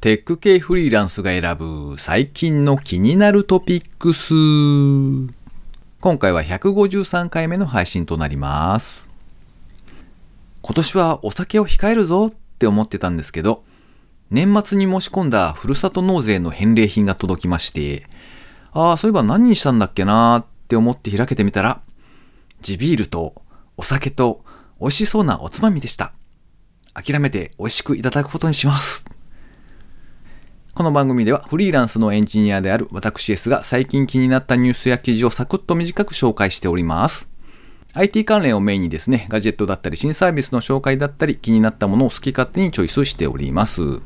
テック系フリーランスが選ぶ最近の気になるトピックス。今回は153回目の配信となります。今年はお酒を控えるぞって思ってたんですけど、年末に申し込んだふるさと納税の返礼品が届きまして、ああ、そういえば何にしたんだっけなーって思って開けてみたら、地ビールとお酒と美味しそうなおつまみでした。諦めて美味しくいただくことにします。この番組ではフリーランスのエンジニアである私 S が最近気になったニュースや記事をサクッと短く紹介しております。IT 関連をメインにですね、ガジェットだったり新サービスの紹介だったり気になったものを好き勝手にチョイスしております。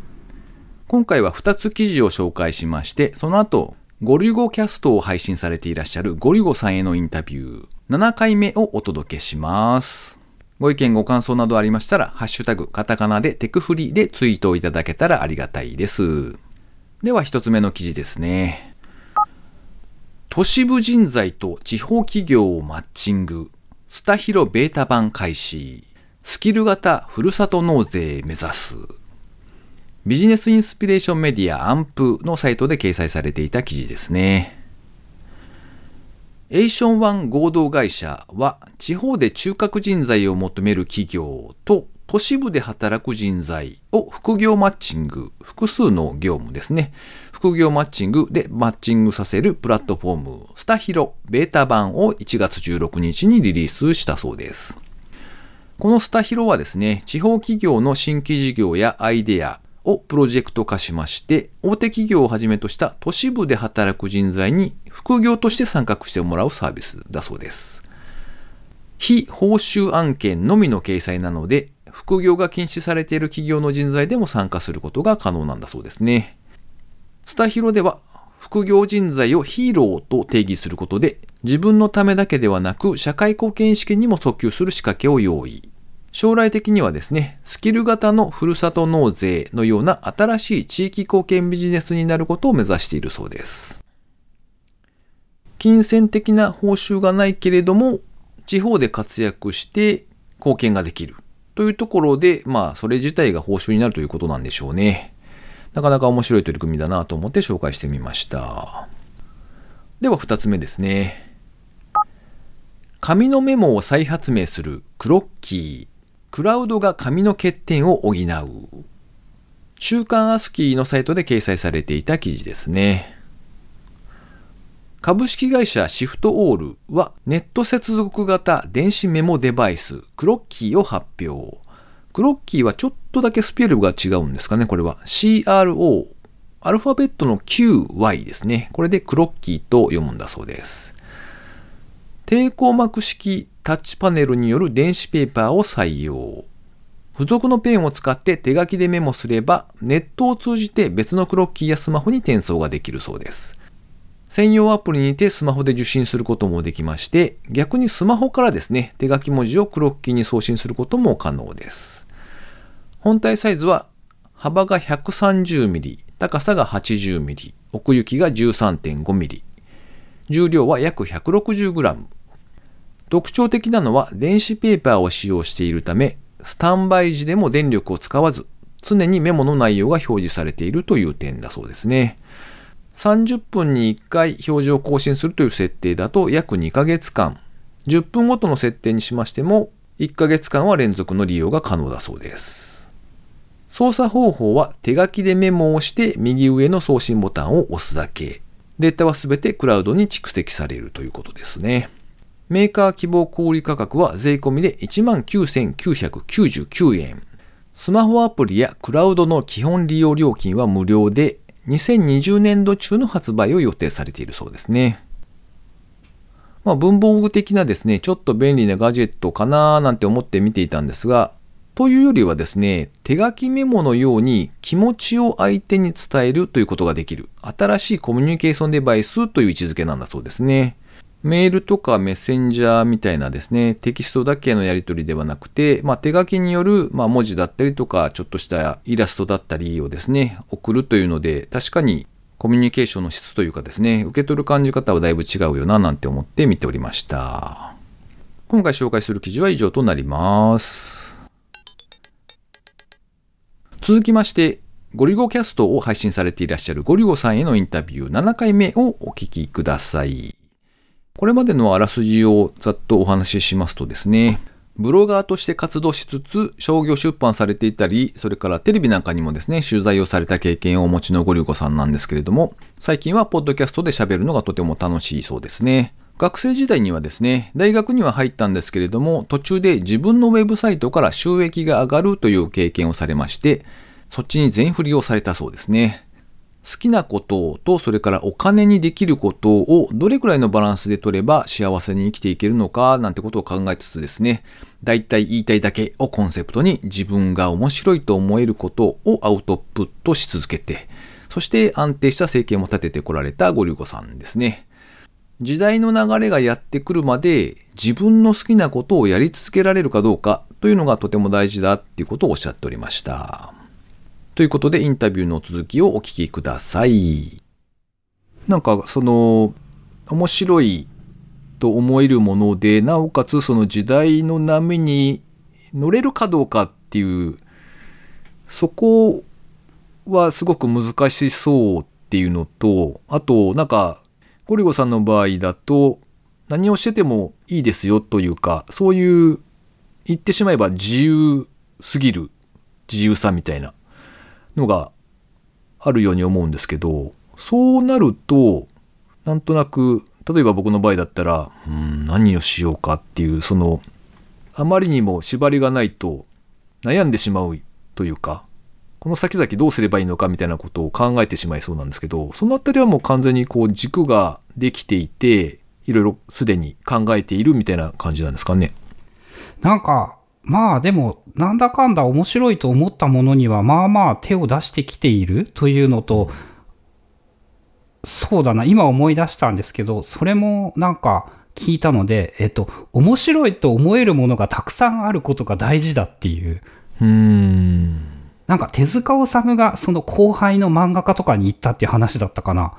今回は2つ記事を紹介しまして、その後、ゴリゴキャストを配信されていらっしゃるゴリゴさんへのインタビュー、7回目をお届けします。ご意見ご感想などありましたら、ハッシュタグ、カタカナでテクフリでツイートをいただけたらありがたいです。では一つ目の記事ですね。都市部人材と地方企業をマッチング。スタヒロベータ版開始。スキル型ふるさと納税目指す。ビジネスインスピレーションメディアアンプのサイトで掲載されていた記事ですね。エーションワン合同会社は地方で中核人材を求める企業と都市部で働く人材を副業マッチング、複数の業務ですね。副業マッチングでマッチングさせるプラットフォーム、スタヒロベータ版を1月16日にリリースしたそうです。このスタヒロはですね、地方企業の新規事業やアイデアをプロジェクト化しまして、大手企業をはじめとした都市部で働く人材に副業として参画してもらうサービスだそうです。非報酬案件のみの掲載なので、副業が禁止されている企業の人材でも参加することが可能なんだそうですね。スタヒロでは、副業人材をヒーローと定義することで、自分のためだけではなく、社会貢献意識にも訴求する仕掛けを用意。将来的にはですね、スキル型のふるさと納税のような新しい地域貢献ビジネスになることを目指しているそうです。金銭的な報酬がないけれども、地方で活躍して貢献ができるというところで、まあ、それ自体が報酬になるということなんでしょうね。なかなか面白い取り組みだなと思って紹介してみました。では、二つ目ですね。紙のメモを再発明するクロッキー。クラウドが紙の欠点を補う。週刊アスキーのサイトで掲載されていた記事ですね。株式会社シフトオールはネット接続型電子メモデバイスクロッキーを発表。クロッキーはちょっとだけスペルが違うんですかねこれは CRO アルファベットの QY ですね。これでクロッキーと読むんだそうです。抵抗膜式タッチパネルによる電子ペーパーを採用。付属のペンを使って手書きでメモすれば、ネットを通じて別のクロッキーやスマホに転送ができるそうです。専用アプリにてスマホで受信することもできまして、逆にスマホからですね、手書き文字をクロッキーに送信することも可能です。本体サイズは幅が 130mm、高さが 80mm、奥行きが 13.5mm、重量は約 160g。特徴的なのは電子ペーパーを使用しているため、スタンバイ時でも電力を使わず、常にメモの内容が表示されているという点だそうですね。30分に1回表示を更新するという設定だと約2ヶ月間、10分ごとの設定にしましても、1ヶ月間は連続の利用が可能だそうです。操作方法は手書きでメモをして右上の送信ボタンを押すだけ。データはすべてクラウドに蓄積されるということですね。メーカー希望小売価格は税込みで19,999円。スマホアプリやクラウドの基本利用料金は無料で、2020年度中の発売を予定されているそうですね。まあ、文房具的なですね、ちょっと便利なガジェットかなーなんて思って見ていたんですが、というよりはですね、手書きメモのように気持ちを相手に伝えるということができる新しいコミュニケーションデバイスという位置づけなんだそうですね。メールとかメッセンジャーみたいなですね、テキストだけのやり取りではなくて、まあ、手書きによる、まあ、文字だったりとか、ちょっとしたイラストだったりをですね、送るというので、確かにコミュニケーションの質というかですね、受け取る感じ方はだいぶ違うよな、なんて思って見ておりました。今回紹介する記事は以上となります。続きまして、ゴリゴキャストを配信されていらっしゃるゴリゴさんへのインタビュー7回目をお聞きください。これまでのあらすじをざっとお話ししますとですね、ブロガーとして活動しつつ、商業出版されていたり、それからテレビなんかにもですね、取材をされた経験をお持ちのゴリュゴさんなんですけれども、最近はポッドキャストで喋るのがとても楽しいそうですね。学生時代にはですね、大学には入ったんですけれども、途中で自分のウェブサイトから収益が上がるという経験をされまして、そっちに全振りをされたそうですね。好きなことと、それからお金にできることをどれくらいのバランスで取れば幸せに生きていけるのかなんてことを考えつつですね、大体言いたいだけをコンセプトに自分が面白いと思えることをアウトプットし続けて、そして安定した生計も立ててこられたゴリュゴさんですね。時代の流れがやってくるまで自分の好きなことをやり続けられるかどうかというのがとても大事だっていうことをおっしゃっておりました。ということでインタビューの続きをお聞きください。なんかその面白いと思えるもので、なおかつその時代の波に乗れるかどうかっていう、そこはすごく難しそうっていうのと、あとなんかゴリゴさんの場合だと何をしててもいいですよというか、そういう言ってしまえば自由すぎる自由さみたいなのがあるように思うんですけど、そうなると、なんとなく、例えば僕の場合だったら、うん、何をしようかっていう、その、あまりにも縛りがないと悩んでしまうというか、この先々どうすればいいのかみたいなことを考えてしまいそうなんですけど、そのあたりはもう完全にこう軸ができていて、いろいろすでに考えているみたいな感じなんですかね。なんか、まあでも、なんだかんだ面白いと思ったものには、まあまあ手を出してきているというのと、そうだな、今思い出したんですけど、それもなんか聞いたので、えっと、面白いと思えるものがたくさんあることが大事だっていう。うーん。なんか手塚治虫がその後輩の漫画家とかに行ったっていう話だったかな。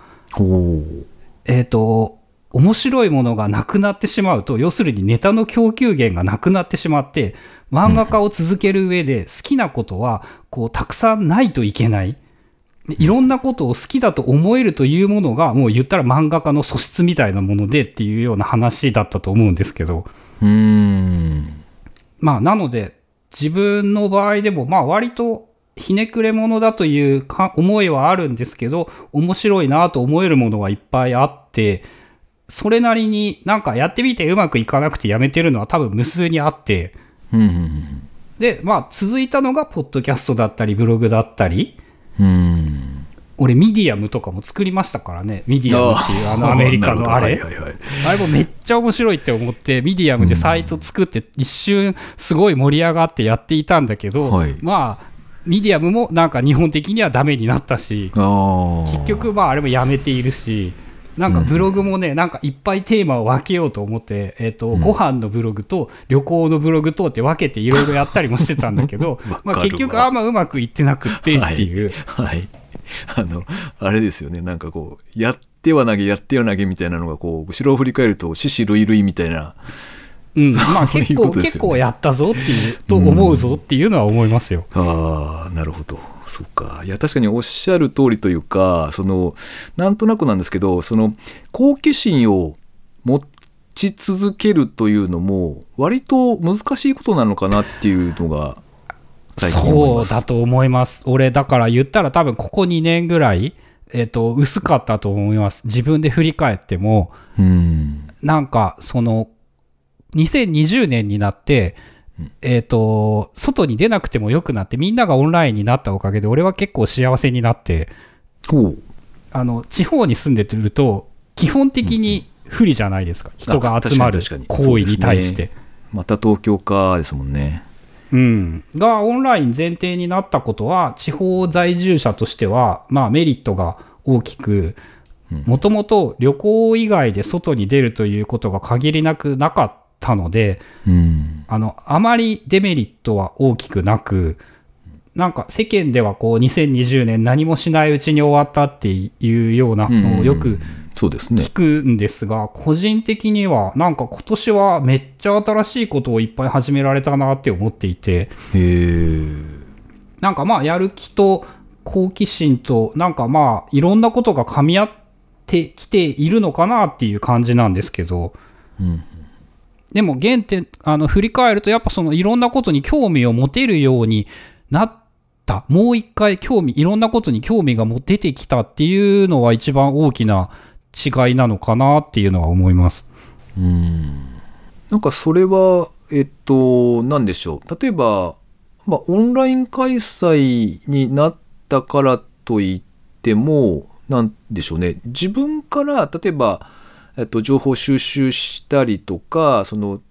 えっ、と、面白いものがなくなってしまうと、要するにネタの供給源がなくなってしまって、漫画家を続ける上で好きなことは、こう、たくさんないといけない。いろんなことを好きだと思えるというものが、もう言ったら漫画家の素質みたいなものでっていうような話だったと思うんですけど。うーん。まあ、なので、自分の場合でも、まあ割とひねくれ者だという思いはあるんですけど、面白いなと思えるものはいっぱいあって、それなりになんかやってみてうまくいかなくてやめてるのは多分無数にあって、で、まあ、続いたのが、ポッドキャストだったり、ブログだったり、うん。俺、ミディアムとかも作りましたからね、ミディアムっていう、あのアメリカのあれ。あれもめっちゃ面白いって思って、ミディアムでサイト作って、一瞬、すごい盛り上がってやっていたんだけど、はい。まあ、ミディアムもなんか日本的にはダメになったし。結局、まあ、あれもやめているし、なんかブログもね、なんかいっぱいテーマを分けようと思って、えっ、と、ご飯のブログと旅行のブログとって分けていろいろやったりもしてたんだけど まあ結局あんまうまくいってなくってっていう。はい。はい。あの、あれですよね。なんかこう、やっては投げ、やっては投げみたいなのが、こう、後ろを振り返ると、獅子類類みたいな。うん、まあ結構、ね結構やったぞっていう、と思うぞっていうのは思いますよ。ああ、なるほど。そっか。いや、確かにおっしゃる通りというか、その、なんとなくなんですけど、その、好奇心を持ち続けるというのも、割と難しいことなのかなっていうのが、最近思います。そうだと思います。俺、だから言ったら多分ここ2年ぐらい、えっ、と、薄かったと思います。自分で振り返っても、うん。なんか、その、2020年になって、えっ、と、外に出なくてもよくなって、みんながオンラインになったおかげで、俺は結構幸せになって。あの、地方に住んでると、基本的に不利じゃないですか。人が集まる行為に対して。また東京かですもんね。うん。が、オンライン前提になったことは、地方在住者としては、まあメリットが大きく、もともと旅行以外で外に出るということが限りなくなかったので、うん。あの、あまりデメリットは大きくなく、なんか世間ではこう2020年何もしないうちに終わったっていうようなのをよく聞。くんですが、個人的にはなんか今年はめっちゃ新しいことをいっぱい始められたなって思っていて。なんかまあやる気と好奇心と、なんかまあ、いろんなことが噛み合ってきているのかなっていう感じなんですけど、うん。でも原点、あの、振り返ると、やっぱそのいろんなことに興味を持てるようになった。もう一回興味、いろんなことに興味が出てきたっていうのは一番大きな違いなのかなっていうのは思います。うんなんかそれは、えっと、なんでしょう。例えば、まあ、オンライン開催になったからといっても、なんでしょうね。自分から、例えば、えっと、情報収集したりとか、その、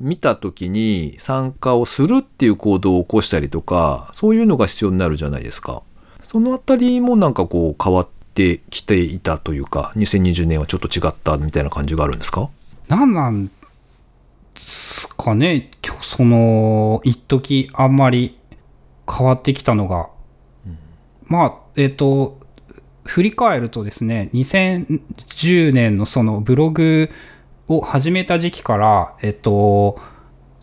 見た時に参加をするっていう行動を起こしたりとか、そういうのが必要になるじゃないですか。そのあたりもなんかこう変わってきていたというか、2020年はちょっと違ったみたいな感じがあるんですか？なんなんですかね、今日その、一時あんまり変わってきたのが、まあ、えっ、と、振り返るとですね、2010年のそのブログを始めた時期から、えっ、と、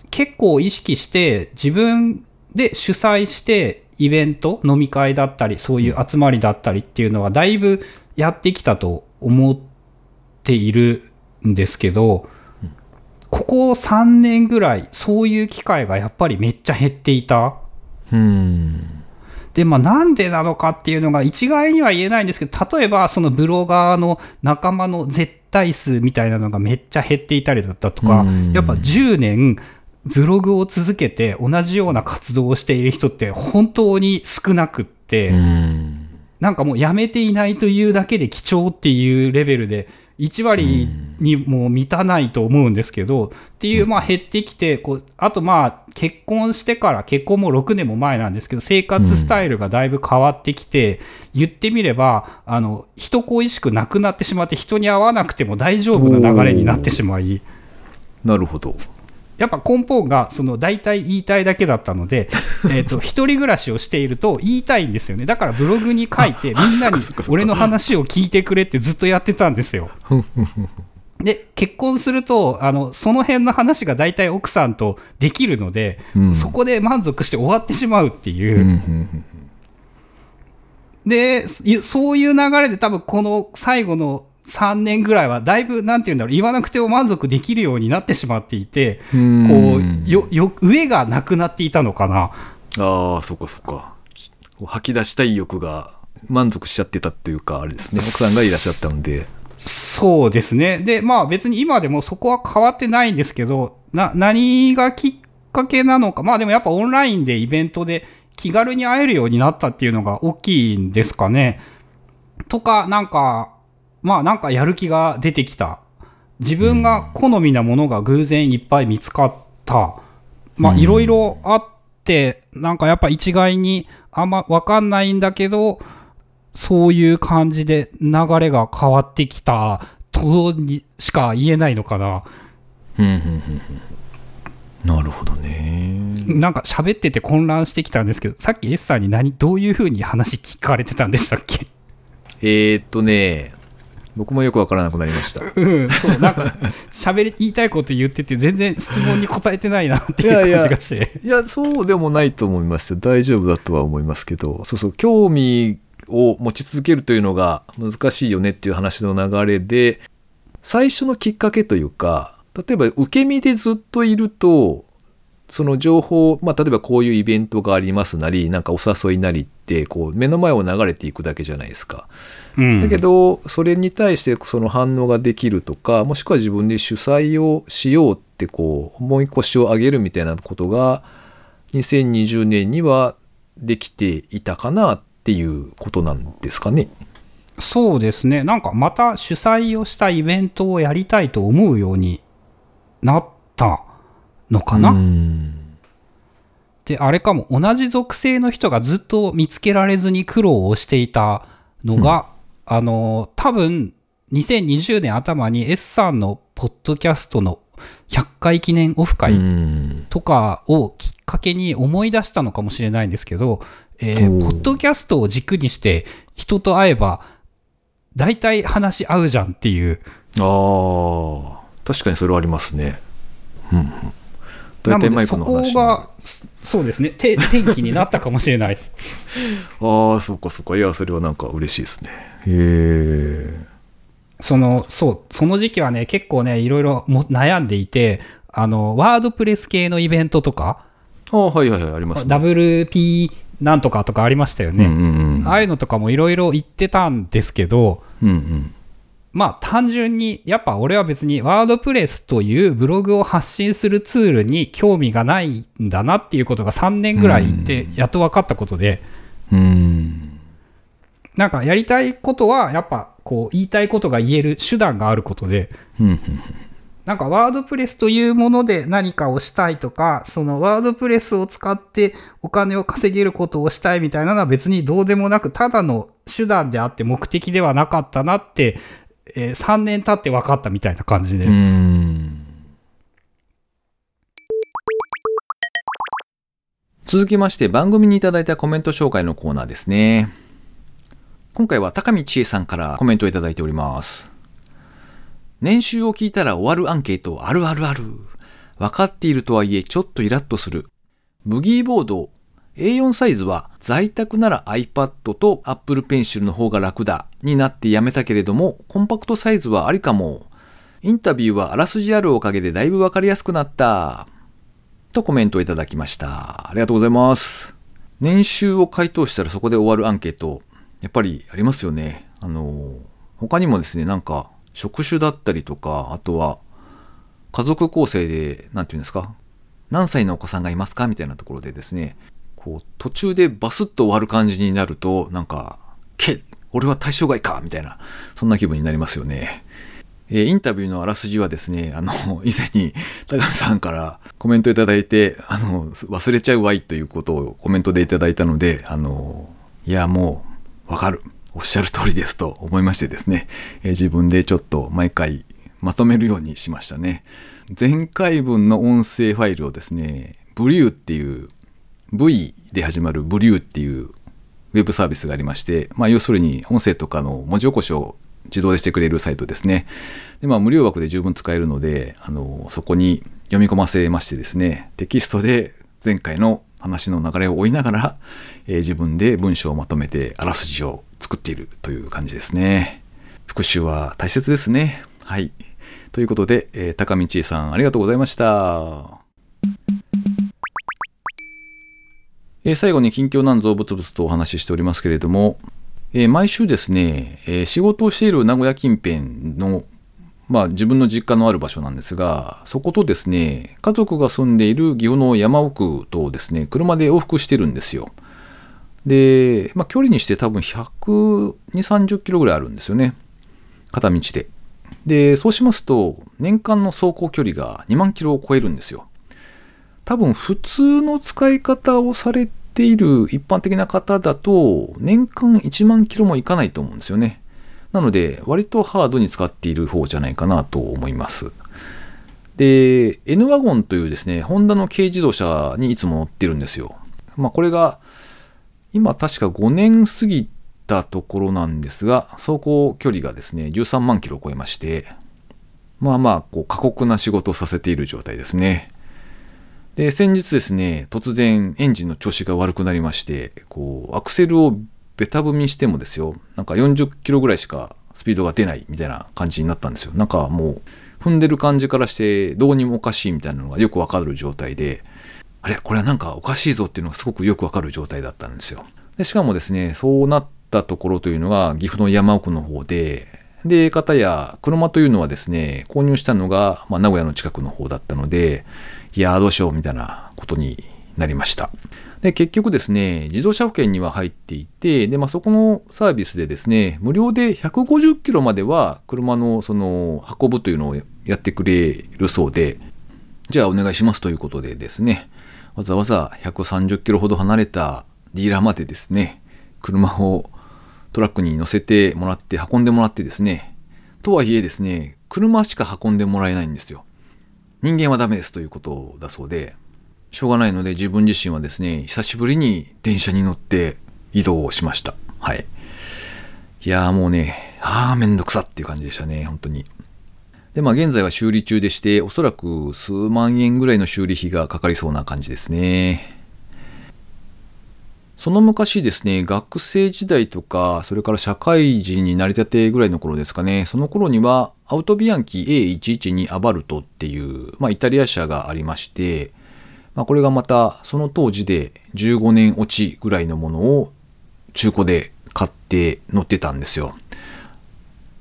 結構意識して自分で主催してイベント、飲み会だったり、そういう集まりだったりっていうのはだいぶやってきたと思っているんですけど、ここ3年ぐらいそういう機会がやっぱりめっちゃ減っていた。うん。で、まあなんでなのかっていうのが一概には言えないんですけど、例えばそのブロガーの仲間の絶対数みたいなのがめっちゃ減っていたりだったとかうん、やっぱ10年ブログを続けて同じような活動をしている人って本当に少なくって、うん。なんかもうやめていないというだけで貴重っていうレベルで、1割にも満たないと思うんですけど、っていう、まあ減ってきて、こう、あとまあ結婚してから、結婚も6年も前なんですけど、生活スタイルがだいぶ変わってきて、言ってみれば、あの、人恋しくなくなってしまって、人に会わなくても大丈夫な流れになってしまい、なるほど。やっぱ根本がその大体言いたいだけだったので、えっと一人暮らしをしていると言いたいんですよね。だからブログに書いてみんなに俺の話を聞いてくれってずっとやってたんですよ。で、結婚すると、あの、その辺の話が大体奥さんとできるので、うんそこで満足して終わってしまうっていう。うんうんで、そそういう流れで多分この最後の3年ぐらいはだいぶ、なんて言うんだろう、言わなくても満足できるようになってしまっていて、うんこう、よ、よ、上がなくなっていたのかな。ああ、そっかそっか。吐き出したい欲が満足しちゃってたっていうか、あれですね。奥さんがいらっしゃったので。そうですね。で、まあ別に今でもそこは変わってないんですけど、な、何がきっかけなのか。まあでもやっぱオンラインでイベントで気軽に会えるようになったっていうのが大きいんですかね。とか、なんか、まあなんかやる気が出てきた。自分が好みなものが偶然いっぱい見つかった。まあいろいろあって、なんかやっぱ一概にあんまわかんないんだけど、そういう感じで流れが変わってきたとにしか言えないのかな。うんうんうんうんなるほどね。なんか喋ってて混乱してきたんですけど、さっき S さんに何、どういう風に話聞かれてたんでしたっけ？えー、っとね、僕もよくわからなくなりました。うん、そう、なんか喋り、言いたいこと言ってて全然質問に答えてないなっていういやいや感じがして。いや、そうでもないと思いますよ。大丈夫だとは思いますけど、そうそう、興味を持ち続けるというのが難しいよねっていう話の流れで、最初のきっかけというか、例えば受け身でずっといると、その情報、まあ、例えばこういうイベントがありますなり、なんかお誘いなりって、こう、目の前を流れていくだけじゃないですか。うんだけど、それに対してその反応ができるとか、もしくは自分で主催をしようってこう、思い腰を上げるみたいなことが、2020年にはできていたかなっていうことなんですかね。そうですね。なんかまた主催をしたイベントをやりたいと思うようになったのかな？うん。で、あれかも、同じ属性の人がずっと見つけられずに苦労をしていたのが、あの、多分、2020年頭に S さんのポッドキャストの100回記念オフう会ん。とかをきっかけに思い出したのかもしれないんですけど、えーポッドキャストを軸にして人と会えば、大体話合うじゃんっていう、ああ、確かにそれはありますね。うんうん、なのでそこがそうですね。転機 になったかもしれないです。ああそっかそっか。いやそれはなんか嬉しいですね。へえそのそうその時期はね結構ねいろいろも悩んでいてあのワードプレス系のイベントとかあはいはいはいありますね。WP なんとかとかありましたよね、うんうんうん、ああいうのとかもいろいろ言ってたんですけど、うんうんまあ単純に、やっぱ俺は別にワードプレスというブログを発信するツールに興味がないんだなっていうことが3年ぐらいいってやっと分かったことで、うん、なんかやりたいことはやっぱこう言いたいことが言える手段があることで、なんかワードプレスというもので何かをしたいとか、そのワードプレスを使ってお金を稼げることをしたいみたいなのは別にどうでもなく、ただの手段であって目的ではなかったなってえー、3年経って分かったみたいな感じで。続きまして番組にいただいたコメント紹介のコーナーですね。今回は高見千恵さんからコメントをいただいております。年収を聞いたら終わるアンケートあるあるある。分かっているとはいえちょっとイラッとする。ブギーボード A4 サイズは在宅なら iPad と Apple Pencil の方が楽だになってやめたけれども、コンパクトサイズはありかも。インタビューはあらすじあるおかげでだいぶわかりやすくなった。とコメントをいただきました。ありがとうございます。年収を回答したらそこで終わるアンケート、やっぱりありますよね。あの、他にもですね、なんか、職種だったりとか、あとは、家族構成で、なんていうんですか、何歳のお子さんがいますかみたいなところでですね、こう、途中でバスッと終わる感じになると、なんか、け、俺は対象外かみたいな、そんな気分になりますよね。えー、インタビューのあらすじはですね、あの、以前に高見さんからコメントいただいて、あの、忘れちゃうわいということをコメントでいただいたので、あの、いや、もう、わかる。おっしゃる通りですと思いましてですね、えー、自分でちょっと毎回まとめるようにしましたね。前回分の音声ファイルをですね、ブリューっていう V で始まるブリューっていうウェブサービスがありまして、まあ、要するに音声とかの文字起こしを自動でしてくれるサイトですね。で、まあ、無料枠で十分使えるので、あの、そこに読み込ませましてですね、テキストで前回の話の流れを追いながら、えー、自分で文章をまとめてあらすじを作っているという感じですね。復習は大切ですね。はい。ということで、えー、高道さんありがとうございました。えー、最後に近況なんぞブツブツとお話ししておりますけれども、えー、毎週ですね、えー、仕事をしている名古屋近辺の、まあ自分の実家のある場所なんですが、そことですね、家族が住んでいる岐阜の山奥とですね、車で往復してるんですよ。で、まあ距離にして多分120、30キロぐらいあるんですよね。片道で。で、そうしますと、年間の走行距離が2万キロを超えるんですよ。多分普通の使い方をされている一般的な方だと年間1万キロもいかないと思うんですよね。なので割とハードに使っている方じゃないかなと思います。で、N ワゴンというですね、ホンダの軽自動車にいつも乗ってるんですよ。まあこれが今確か5年過ぎたところなんですが、走行距離がですね、13万キロを超えまして、まあまあ、こう過酷な仕事をさせている状態ですね。で、先日ですね、突然エンジンの調子が悪くなりまして、こう、アクセルをベタ踏みしてもですよ、なんか40キロぐらいしかスピードが出ないみたいな感じになったんですよ。なんかもう、踏んでる感じからしてどうにもおかしいみたいなのがよくわかる状態で、あれこれはなんかおかしいぞっていうのがすごくよくわかる状態だったんですよ。で、しかもですね、そうなったところというのが岐阜の山奥の方で、で、方や車というのはですね、購入したのが、まあ、名古屋の近くの方だったので、いやどうしようみたいなことになりました。で、結局ですね、自動車保険には入っていて、で、まあ、そこのサービスでですね、無料で150キロまでは車のその運ぶというのをやってくれるそうで、じゃあお願いしますということでですね、わざわざ130キロほど離れたディーラーまでですね、車をトラックに乗せてもらって運んでもらってですね、とはいえですね、車しか運んでもらえないんですよ。人間はダメですということだそうで、しょうがないので自分自身はですね、久しぶりに電車に乗って移動をしました。はい。いやーもうね、あーめんどくさっていう感じでしたね、本当に。で、まあ現在は修理中でして、おそらく数万円ぐらいの修理費がかかりそうな感じですね。その昔ですね、学生時代とか、それから社会人になりたてぐらいの頃ですかね、その頃には、アウトビアンキ A112 アバルトっていう、まあ、イタリア車がありまして、まあ、これがまた、その当時で15年落ちぐらいのものを中古で買って乗ってたんですよ。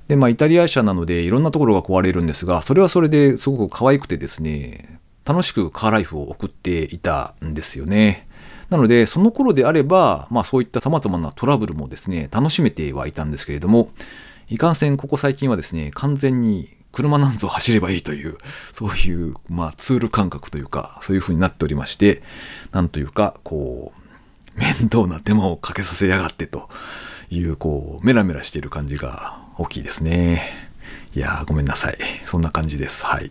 で、まあ、イタリア車なのでいろんなところが壊れるんですが、それはそれですごく可愛くてですね、楽しくカーライフを送っていたんですよね。なので、その頃であれば、まあそういった様々なトラブルもですね、楽しめてはいたんですけれども、いかんせんここ最近はですね、完全に車なんぞ走ればいいという、そういう、まあツール感覚というか、そういう風になっておりまして、なんというか、こう、面倒な手間をかけさせやがってという、こう、メラメラしている感じが大きいですね。いやー、ごめんなさい。そんな感じです。はい。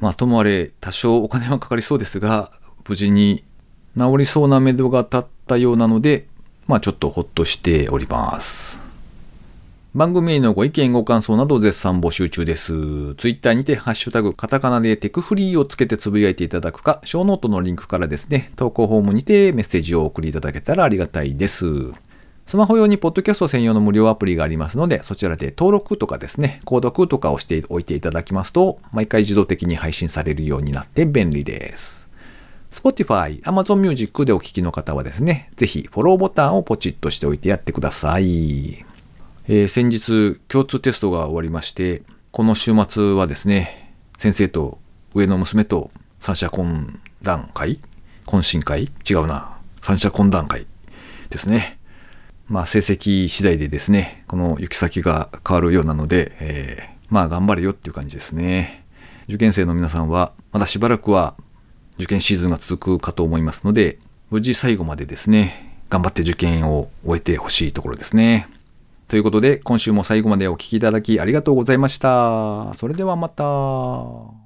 まあ、ともあれ、多少お金はかかりそうですが、無事に治りそうな目処が立ったようなので、まあ、ちょっとほっとしております。番組へのご意見ご感想など絶賛募集中です。ツイッターにてハッシュタグカタカナでテクフリーをつけてつぶやいていただくか、ショーノートのリンクからですね、投稿フォームにてメッセージを送りいただけたらありがたいです。スマホ用にポッドキャスト専用の無料アプリがありますので、そちらで登録とかですね、購読とかをしておいていただきますと、毎回自動的に配信されるようになって便利です。Spotify、Amazon Music でお聴きの方はですね、ぜひフォローボタンをポチッとしておいてやってください。えー、先日、共通テストが終わりまして、この週末はですね、先生と上の娘と三者懇談会懇親会？違うな。三者懇談会ですね。まあ成績次第でですね、この行き先が変わるようなので、えー、まあ頑張れよっていう感じですね。受験生の皆さんは、まだしばらくは受験シーズンが続くかと思いますので、無事最後までですね、頑張って受験を終えてほしいところですね。ということで、今週も最後までお聴きいただきありがとうございました。それではまた。